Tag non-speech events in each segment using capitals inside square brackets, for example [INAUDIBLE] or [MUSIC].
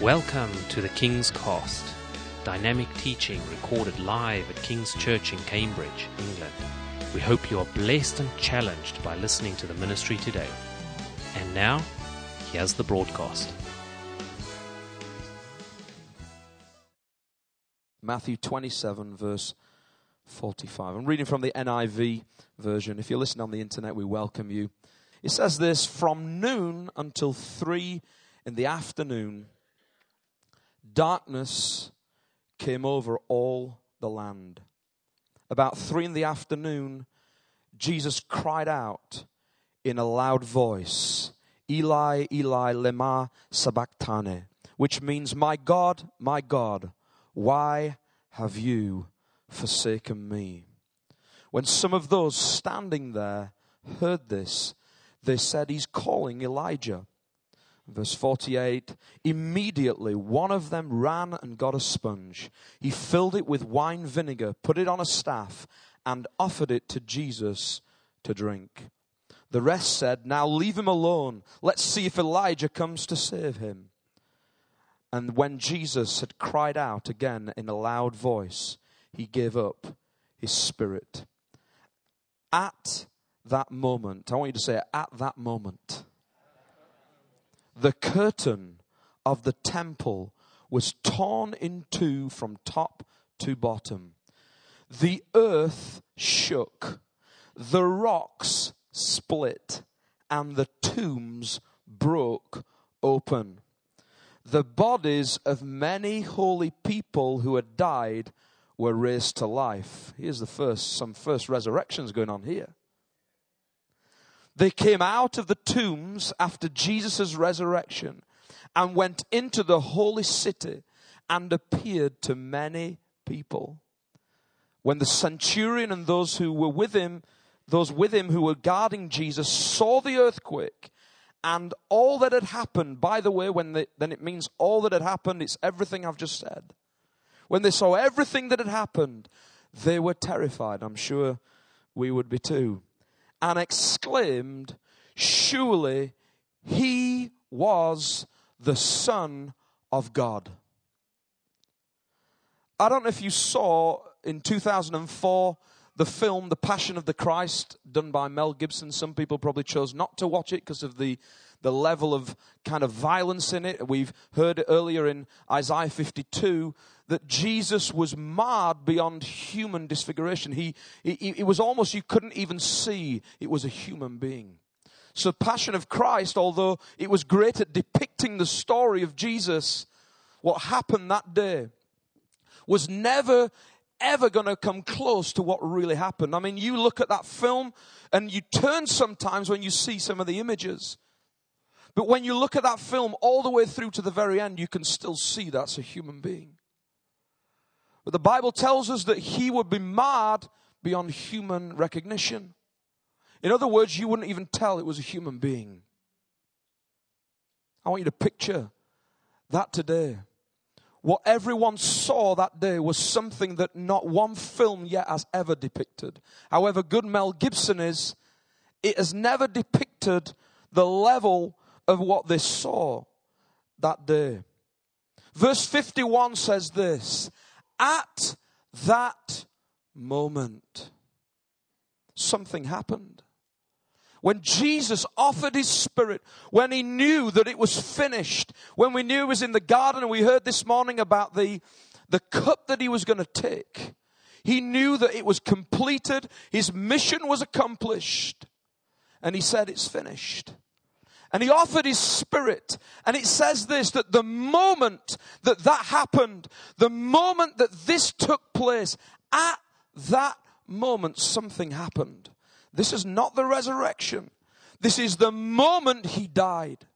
Welcome to the King's Cost, dynamic teaching recorded live at King's Church in Cambridge, England. We hope you are blessed and challenged by listening to the ministry today. And now, here's the broadcast. Matthew 27, verse 45. I'm reading from the NIV version. If you're listening on the internet, we welcome you. It says this From noon until three in the afternoon, darkness came over all the land. About three in the afternoon, Jesus cried out in a loud voice, Eli, Eli, lema sabachthani, which means, My God, my God, why have you forsaken me? When some of those standing there heard this, they said, He's calling Elijah. Verse 48 Immediately one of them ran and got a sponge. He filled it with wine vinegar, put it on a staff, and offered it to Jesus to drink. The rest said, Now leave him alone. Let's see if Elijah comes to save him. And when Jesus had cried out again in a loud voice, he gave up his spirit. At that moment, I want you to say, at that moment, the curtain of the temple was torn in two from top to bottom. The earth shook, the rocks split, and the tombs broke open. The bodies of many holy people who had died were raised to life. Here's the first, some first resurrections going on here. They came out of the tombs after Jesus' resurrection and went into the holy city and appeared to many people. When the centurion and those who were with him, those with him who were guarding Jesus, saw the earthquake and all that had happened, by the way, when they, then it means all that had happened, it's everything I've just said. When they saw everything that had happened, they were terrified. I'm sure we would be too and exclaimed, Surely he was the Son of God. I don't know if you saw in 2004 the film The Passion of the Christ done by Mel Gibson. Some people probably chose not to watch it because of the, the level of kind of violence in it. We've heard earlier in Isaiah 52 that Jesus was marred beyond human disfiguration. He, he, it was almost you couldn't even see it was a human being. So, Passion of Christ, although it was great at depicting the story of Jesus, what happened that day was never ever going to come close to what really happened. I mean, you look at that film and you turn sometimes when you see some of the images. But when you look at that film all the way through to the very end, you can still see that's a human being. But the Bible tells us that he would be marred beyond human recognition. In other words, you wouldn't even tell it was a human being. I want you to picture that today. What everyone saw that day was something that not one film yet has ever depicted. However good Mel Gibson is, it has never depicted the level of what they saw that day. Verse 51 says this at that moment, something happened. When Jesus offered his spirit, when he knew that it was finished, when we knew he was in the garden and we heard this morning about the, the cup that he was going to take, he knew that it was completed, his mission was accomplished, and he said, It's finished and he offered his spirit. And it says this that the moment that that happened, the moment that this took place, at that moment something happened. This is not the resurrection. This is the moment he died.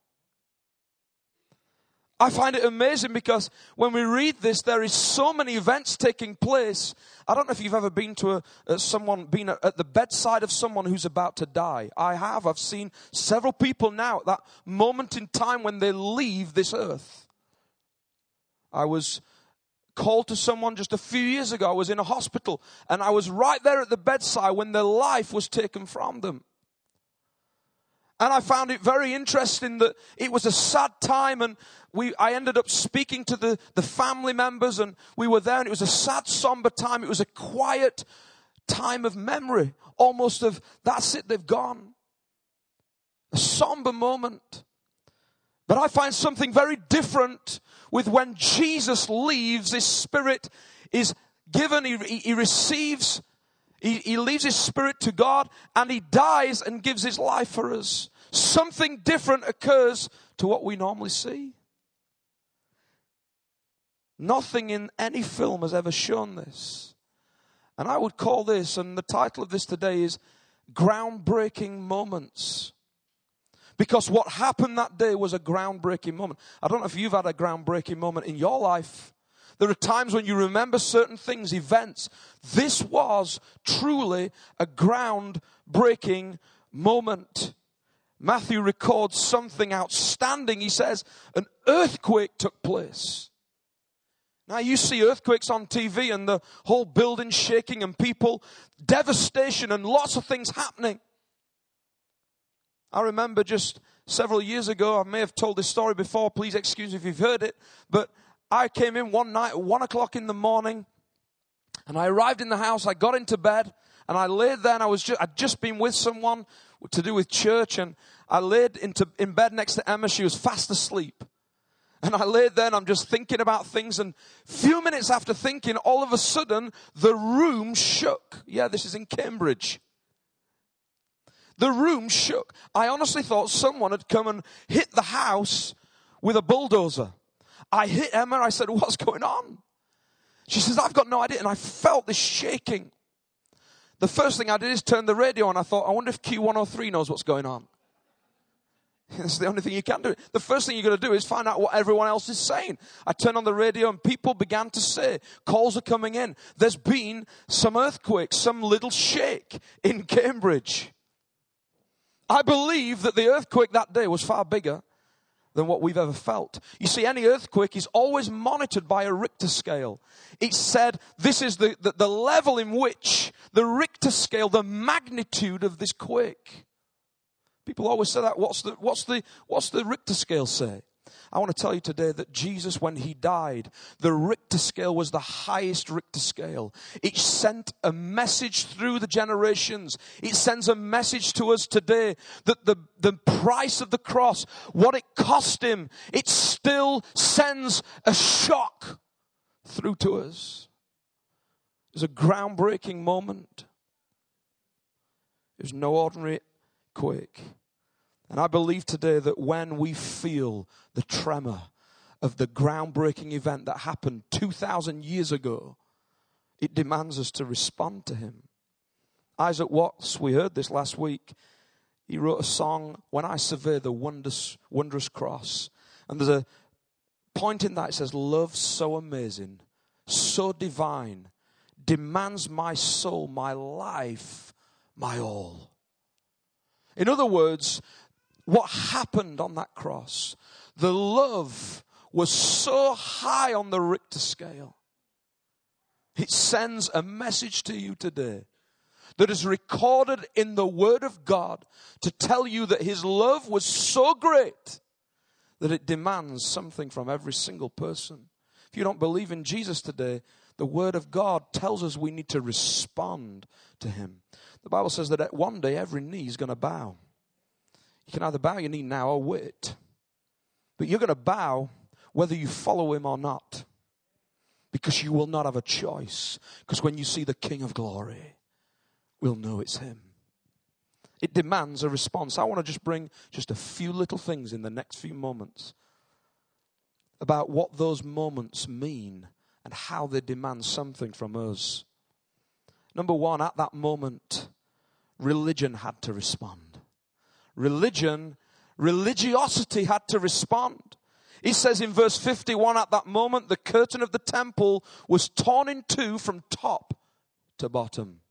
I find it amazing because when we read this, there is so many events taking place. I don't know if you've ever been to a, someone, been at the bedside of someone who's about to die. I have. I've seen several people now at that moment in time when they leave this earth. I was called to someone just a few years ago. I was in a hospital and I was right there at the bedside when their life was taken from them. And I found it very interesting that it was a sad time and we, I ended up speaking to the, the family members and we were there and it was a sad, somber time. It was a quiet time of memory, almost of that's it, they've gone. A somber moment. But I find something very different with when Jesus leaves, his spirit is given, he, he receives he, he leaves his spirit to God and he dies and gives his life for us. Something different occurs to what we normally see. Nothing in any film has ever shown this. And I would call this, and the title of this today is Groundbreaking Moments. Because what happened that day was a groundbreaking moment. I don't know if you've had a groundbreaking moment in your life. There are times when you remember certain things, events. This was truly a ground-breaking moment. Matthew records something outstanding. He says, an earthquake took place. Now you see earthquakes on TV and the whole building shaking and people, devastation and lots of things happening. I remember just several years ago, I may have told this story before, please excuse me if you've heard it, but I came in one night at one o'clock in the morning and I arrived in the house. I got into bed and I laid there and I was just, I'd just been with someone to do with church and I laid into, in bed next to Emma. She was fast asleep. And I laid there and I'm just thinking about things and few minutes after thinking, all of a sudden the room shook. Yeah, this is in Cambridge. The room shook. I honestly thought someone had come and hit the house with a bulldozer. I hit Emma. I said, What's going on? She says, I've got no idea. And I felt this shaking. The first thing I did is turn the radio on. I thought, I wonder if Q103 knows what's going on. [LAUGHS] That's the only thing you can do. The first thing you're going to do is find out what everyone else is saying. I turned on the radio and people began to say, calls are coming in. There's been some earthquake, some little shake in Cambridge. I believe that the earthquake that day was far bigger than what we've ever felt. You see, any earthquake is always monitored by a Richter scale. It's said this is the, the, the, level in which the Richter scale, the magnitude of this quake. People always say that. What's the, what's the, what's the Richter scale say? I want to tell you today that Jesus, when he died, the Richter scale was the highest Richter scale. It sent a message through the generations. It sends a message to us today that the, the price of the cross, what it cost him, it still sends a shock through to us. It was a groundbreaking moment. It was no ordinary quake. And I believe today that when we feel the tremor of the groundbreaking event that happened 2,000 years ago, it demands us to respond to Him. Isaac Watts, we heard this last week, he wrote a song, When I Survey the Wondrous, wondrous Cross. And there's a point in that, it says, Love so amazing, so divine, demands my soul, my life, my all. In other words, what happened on that cross. The love was so high on the Richter scale. It sends a message to you today that is recorded in the Word of God to tell you that His love was so great that it demands something from every single person. If you don't believe in Jesus today, the Word of God tells us we need to respond to Him. The Bible says that one day every knee is going to bow. You can either bow your knee now or wait. But you're going to bow whether you follow him or not. Because you will not have a choice. Because when you see the King of glory, we'll know it's him. It demands a response. I want to just bring just a few little things in the next few moments about what those moments mean and how they demand something from us. Number one, at that moment, religion had to respond religion, religiosity had to respond. He says in verse 51 at that moment, the curtain of the temple was torn in two from top to bottom.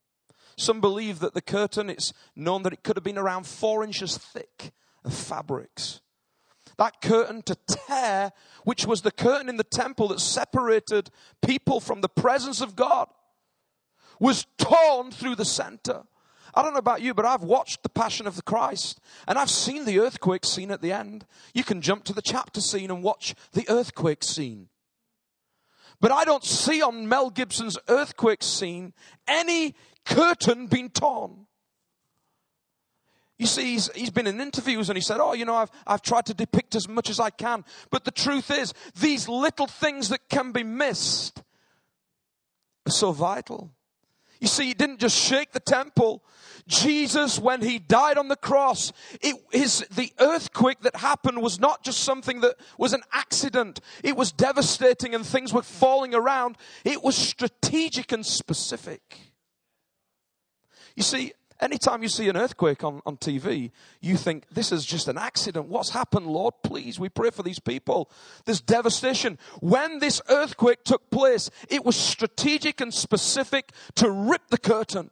Some believe that the curtain, it's known that it could have been around four inches thick of fabrics. That curtain to tear, which was the curtain in the temple that separated people from the presence of God, was torn through the center. I don't know about you, but I've watched the Passion of the Christ and I've seen the earthquake scene at the end. You can jump to the chapter scene and watch the earthquake scene. But I don't see on Mel Gibson's earthquake scene any curtain being torn. You see, he's, he's been in interviews and he said, Oh, you know, I've, I've tried to depict as much as I can. But the truth is, these little things that can be missed are so vital. You see, he didn't just shake the temple. Jesus, when he died on the cross, it is the earthquake that happened was not just something that was an accident. It was devastating and things were falling around. It was strategic and specific. You see, Anytime you see an earthquake on, on TV, you think, this is just an accident. What's happened, Lord? Please, we pray for these people. This devastation. When this earthquake took place, it was strategic and specific to rip the curtain.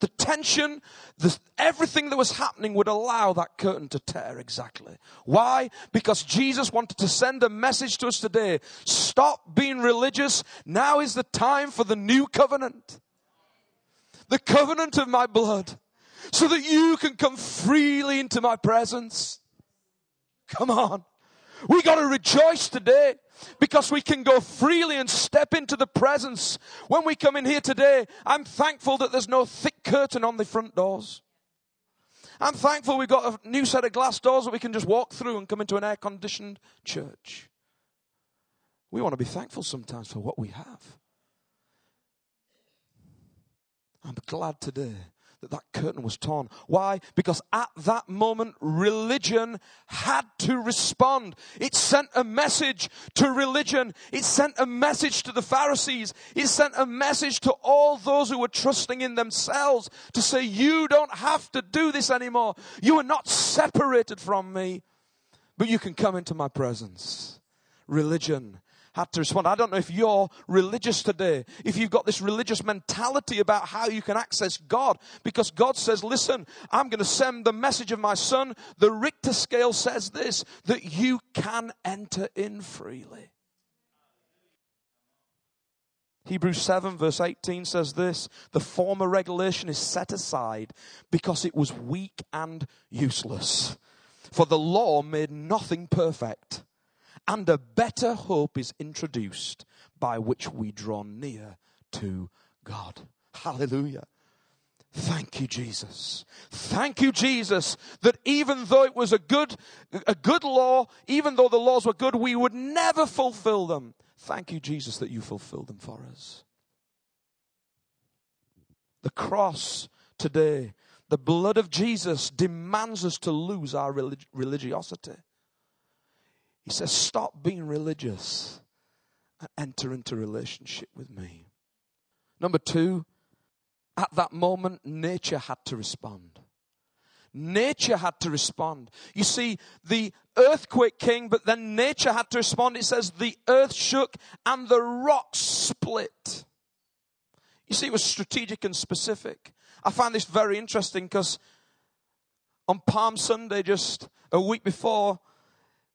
The tension, the, everything that was happening would allow that curtain to tear exactly. Why? Because Jesus wanted to send a message to us today. Stop being religious. Now is the time for the new covenant the covenant of my blood so that you can come freely into my presence. Come on. We got to rejoice today because we can go freely and step into the presence. When we come in here today, I'm thankful that there's no thick curtain on the front doors. I'm thankful we've got a new set of glass doors that we can just walk through and come into an air conditioned church. We want to be thankful sometimes for what we have. I'm glad today that that curtain was torn. Why? Because at that moment, religion had to respond. It sent a message to religion. It sent a message to the Pharisees. It sent a message to all those who were trusting in themselves to say, you don't have to do this anymore. You are not separated from me, but you can come into my presence. Religion had to respond. I don't know if you're religious today, if you've got this religious mentality about how you can access God, because God says, listen, I'm going to send the message of my son. The Richter scale says this, that you can enter in freely. Hebrews 7 verse 18 says this, the former regulation is set aside because it was weak and useless. For the law made nothing perfect and a better hope is introduced by which we draw near to God. Hallelujah. Thank you, Jesus. Thank you, Jesus, that even though it was a good, a good law, even though the laws were good, we would never fulfill them. Thank you, Jesus, that you fulfilled them for us. The cross today, the blood of Jesus demands us to lose our relig- religiosity. He says, Stop being religious and enter into relationship with me. Number two, at that moment, nature had to respond. Nature had to respond. You see, the earthquake came, but then nature had to respond. It says the earth shook and the rocks split. You see, it was strategic and specific. I find this very interesting because on Palm Sunday, just a week before,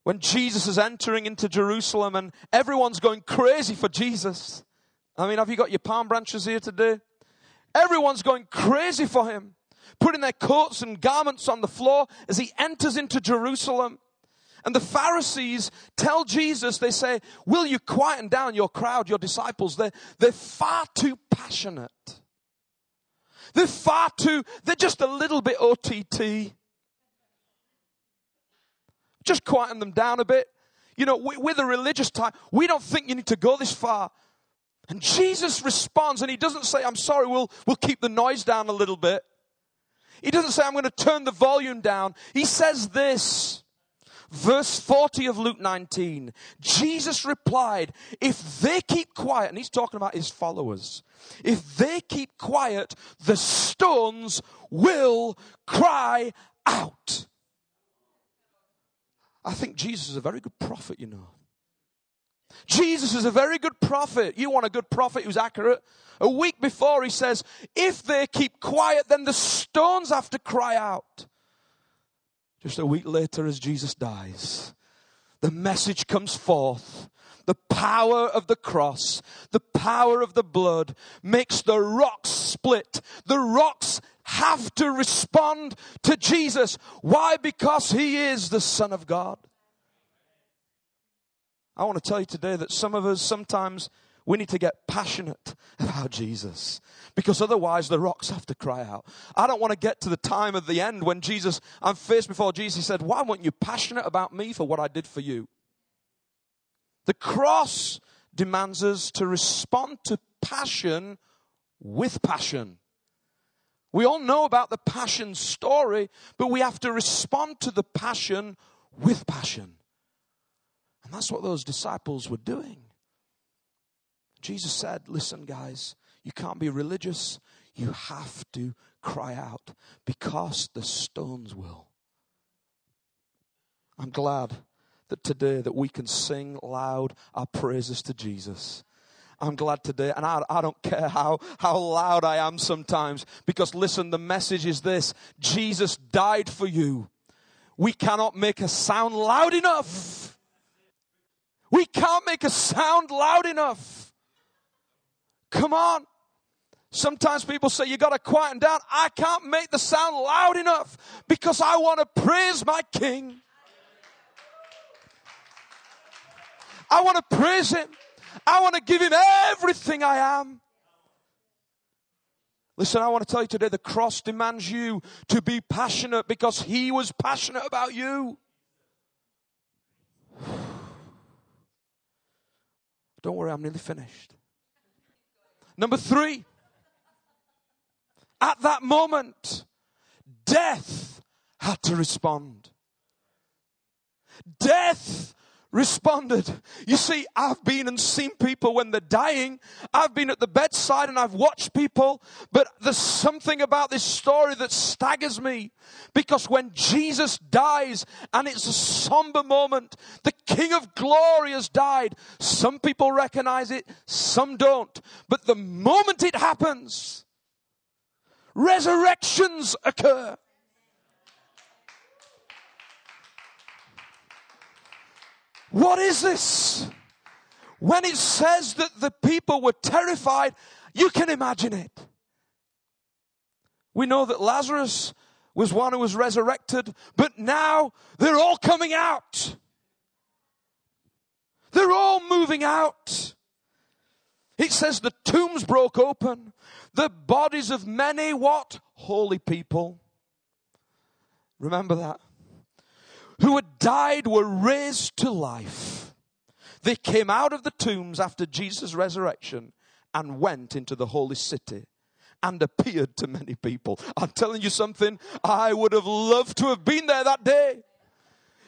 when Jesus is entering into Jerusalem and everyone's going crazy for Jesus. I mean, have you got your palm branches here today? Everyone's going crazy for him, putting their coats and garments on the floor as he enters into Jerusalem. And the Pharisees tell Jesus, they say, Will you quieten down your crowd, your disciples? They're, they're far too passionate. They're far too, they're just a little bit OTT. Just quieten them down a bit. You know, with a religious type, we don't think you need to go this far. And Jesus responds and he doesn't say, I'm sorry, we'll, we'll keep the noise down a little bit. He doesn't say, I'm going to turn the volume down. He says this. Verse 40 of Luke 19. Jesus replied, if they keep quiet, and he's talking about his followers, if they keep quiet, the stones will cry out. I think Jesus is a very good prophet, you know. Jesus is a very good prophet. You want a good prophet who's accurate? A week before he says, if they keep quiet, then the stones have to cry out. Just a week later, as Jesus dies, the message comes forth. The power of the cross, the power of the blood makes the rocks split. The rocks have to respond to Jesus. Why? Because he is the Son of God. I want to tell you today that some of us sometimes we need to get passionate [LAUGHS] about Jesus because otherwise the rocks have to cry out. I don't want to get to the time of the end when Jesus, I'm faced before Jesus, he said, Why weren't you passionate about me for what I did for you? The cross demands us to respond to passion with passion. We all know about the passion story, but we have to respond to the passion with passion. And that's what those disciples were doing. Jesus said, Listen, guys, you can't be religious. You have to cry out because the stones will. I'm glad that today that we can sing loud our praises to Jesus. I'm glad today, and I, I don't care how, how loud I am sometimes, because listen, the message is this Jesus died for you. We cannot make a sound loud enough. We can't make a sound loud enough. Come on. Sometimes people say you got to quieten down. I can't make the sound loud enough because I want to praise my King. I want to praise Him. I want to give Him everything I am. Listen, I want to tell you today the cross demands you to be passionate because He was passionate about you. [SIGHS] Don't worry, I'm nearly finished. Number three, at that moment, death had to respond. Death responded. You see, I've been and seen people when they're dying. I've been at the bedside and I've watched people, but there's something about this story that staggers me because when Jesus dies and it's a somber moment, the King of glory has died. Some people recognize it, some don't. But the moment it happens, resurrections occur. What is this? When it says that the people were terrified, you can imagine it. We know that Lazarus was one who was resurrected, but now they're all coming out. They're all moving out. It says the tombs broke open, the bodies of many what? Holy people. Remember that who had died were raised to life. They came out of the tombs after Jesus' resurrection and went into the holy city and appeared to many people. I'm telling you something, I would have loved to have been there that day.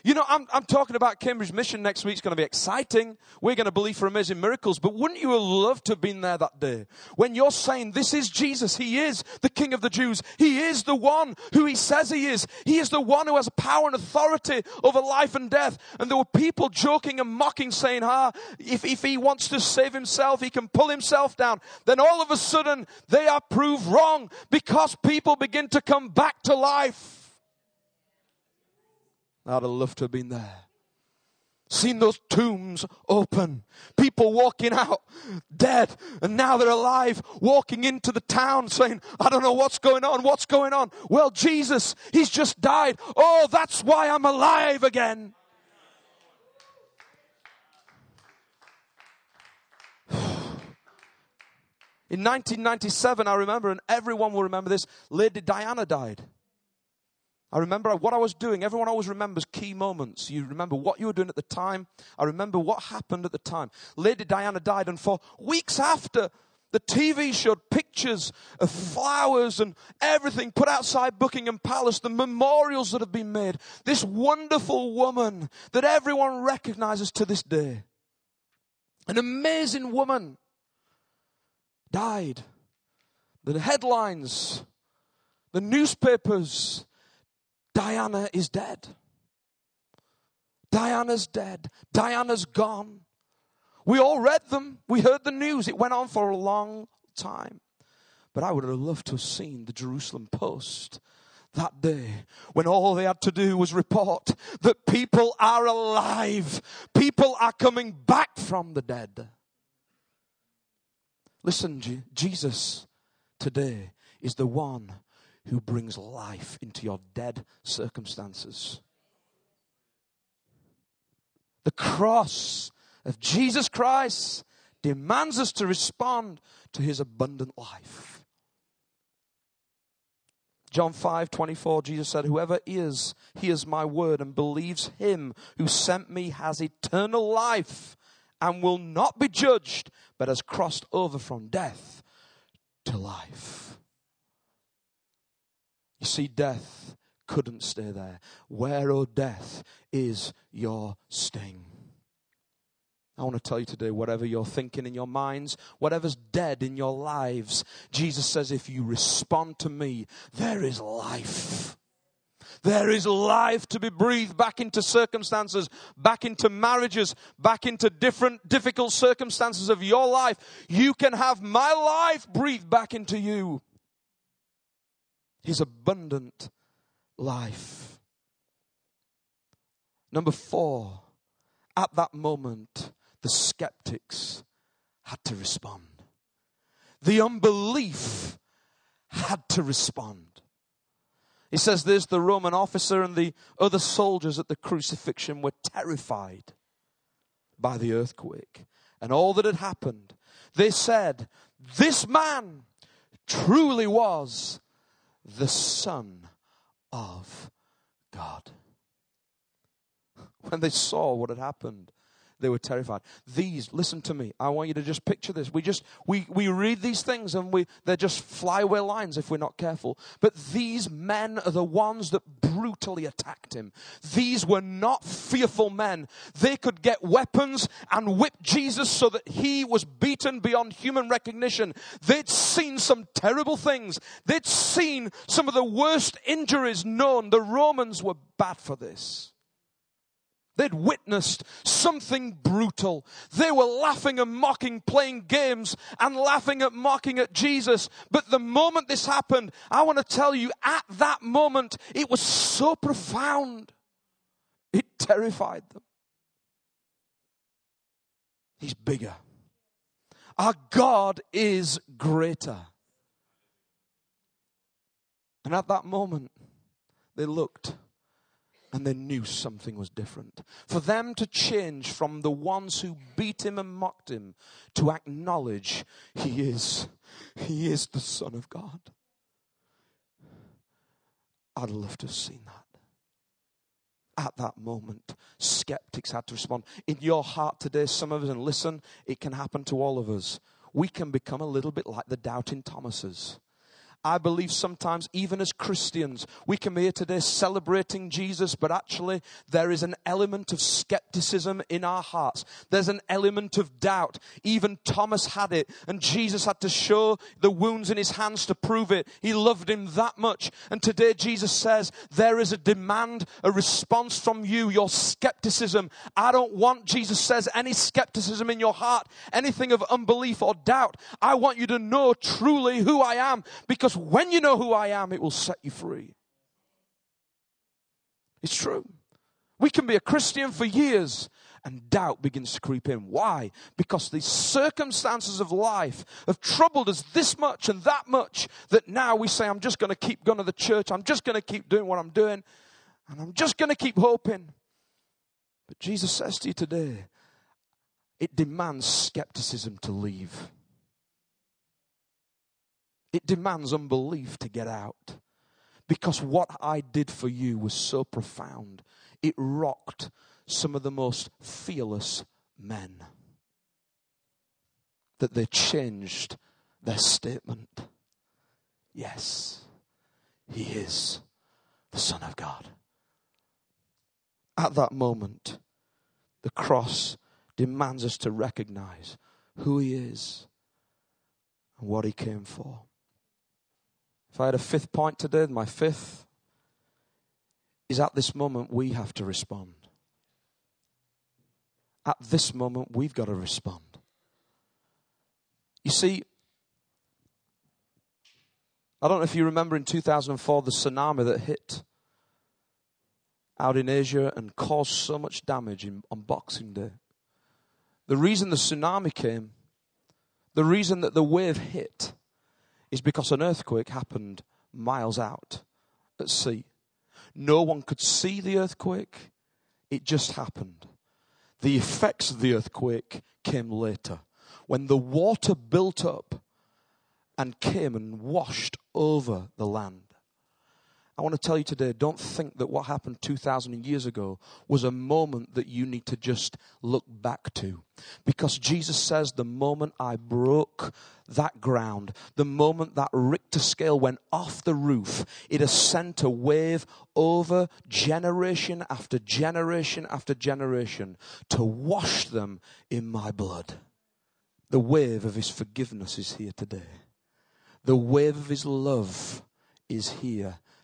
You know, I'm, I'm talking about Cambridge Mission next week. It's going to be exciting. We're going to believe for amazing miracles. But wouldn't you have loved to have been there that day? When you're saying, this is Jesus. He is the King of the Jews. He is the one who he says he is. He is the one who has power and authority over life and death. And there were people joking and mocking saying, ah, if, if he wants to save himself, he can pull himself down. Then all of a sudden they are proved wrong because people begin to come back to life. I'd have loved to have been there. Seen those tombs open, people walking out dead, and now they're alive, walking into the town saying, I don't know what's going on, what's going on. Well, Jesus, He's just died. Oh, that's why I'm alive again. [SIGHS] In 1997, I remember, and everyone will remember this, Lady Diana died. I remember what I was doing. Everyone always remembers key moments. You remember what you were doing at the time. I remember what happened at the time. Lady Diana died, and for weeks after, the TV showed pictures of flowers and everything put outside Buckingham Palace, the memorials that have been made. This wonderful woman that everyone recognizes to this day. An amazing woman died. The headlines, the newspapers, Diana is dead. Diana's dead. Diana's gone. We all read them. We heard the news. It went on for a long time. But I would have loved to have seen the Jerusalem Post that day when all they had to do was report that people are alive. People are coming back from the dead. Listen, Jesus today is the one who brings life into your dead circumstances. The cross of Jesus Christ demands us to respond to his abundant life. John 5 24, Jesus said, Whoever is, hears my word and believes him who sent me has eternal life and will not be judged, but has crossed over from death to life. You see, death couldn't stay there. Where, O oh, death, is your sting? I want to tell you today, whatever you're thinking in your minds, whatever's dead in your lives, Jesus says, if you respond to me, there is life. There is life to be breathed back into circumstances, back into marriages, back into different difficult circumstances of your life. You can have my life breathed back into you. His abundant life. Number four, at that moment, the skeptics had to respond. The unbelief had to respond. He says this the Roman officer and the other soldiers at the crucifixion were terrified by the earthquake and all that had happened. They said, This man truly was the Son of God. When they saw what had happened, they were terrified. These, listen to me. I want you to just picture this. We just, we, we read these things and we, they're just flyaway lines if we're not careful. But these men are the ones that brutally attacked him. These were not fearful men. They could get weapons and whip Jesus so that he was beaten beyond human recognition. They'd seen some terrible things. They'd seen some of the worst injuries known. The Romans were bad for this. They'd witnessed something brutal. They were laughing and mocking, playing games and laughing at mocking at Jesus. But the moment this happened, I want to tell you, at that moment, it was so profound. It terrified them. He's bigger. Our God is greater. And at that moment, they looked and they knew something was different. For them to change from the ones who beat him and mocked him to acknowledge he is, he is the Son of God. I'd love to have seen that. At that moment, skeptics had to respond. In your heart today, some of us, and listen, it can happen to all of us. We can become a little bit like the doubting Thomases I believe sometimes, even as Christians, we come here today celebrating Jesus, but actually there is an element of skepticism in our hearts. There's an element of doubt. Even Thomas had it, and Jesus had to show the wounds in his hands to prove it. He loved him that much. And today Jesus says, there is a demand, a response from you, your skepticism. I don't want, Jesus says, any skepticism in your heart, anything of unbelief or doubt. I want you to know truly who I am because because when you know who I am, it will set you free. It's true. We can be a Christian for years and doubt begins to creep in. Why? Because the circumstances of life have troubled us this much and that much that now we say, I'm just going to keep going to the church. I'm just going to keep doing what I'm doing. And I'm just going to keep hoping. But Jesus says to you today, it demands skepticism to leave. It demands unbelief to get out. Because what I did for you was so profound. It rocked some of the most fearless men. That they changed their statement. Yes, he is the Son of God. At that moment, the cross demands us to recognize who he is and what he came for. If I had a fifth point today, my fifth is at this moment we have to respond. At this moment, we've got to respond. You see, I don't know if you remember in 2004 the tsunami that hit out in Asia and caused so much damage in, on Boxing Day. The reason the tsunami came, the reason that the wave hit, is because an earthquake happened miles out at sea. No one could see the earthquake, it just happened. The effects of the earthquake came later. When the water built up and came and washed over the land. I want to tell you today don't think that what happened 2,000 years ago was a moment that you need to just look back to. Because Jesus says, the moment I broke that ground, the moment that Richter scale went off the roof, it has sent a wave over generation after generation after generation to wash them in my blood. The wave of his forgiveness is here today. The wave of his love is here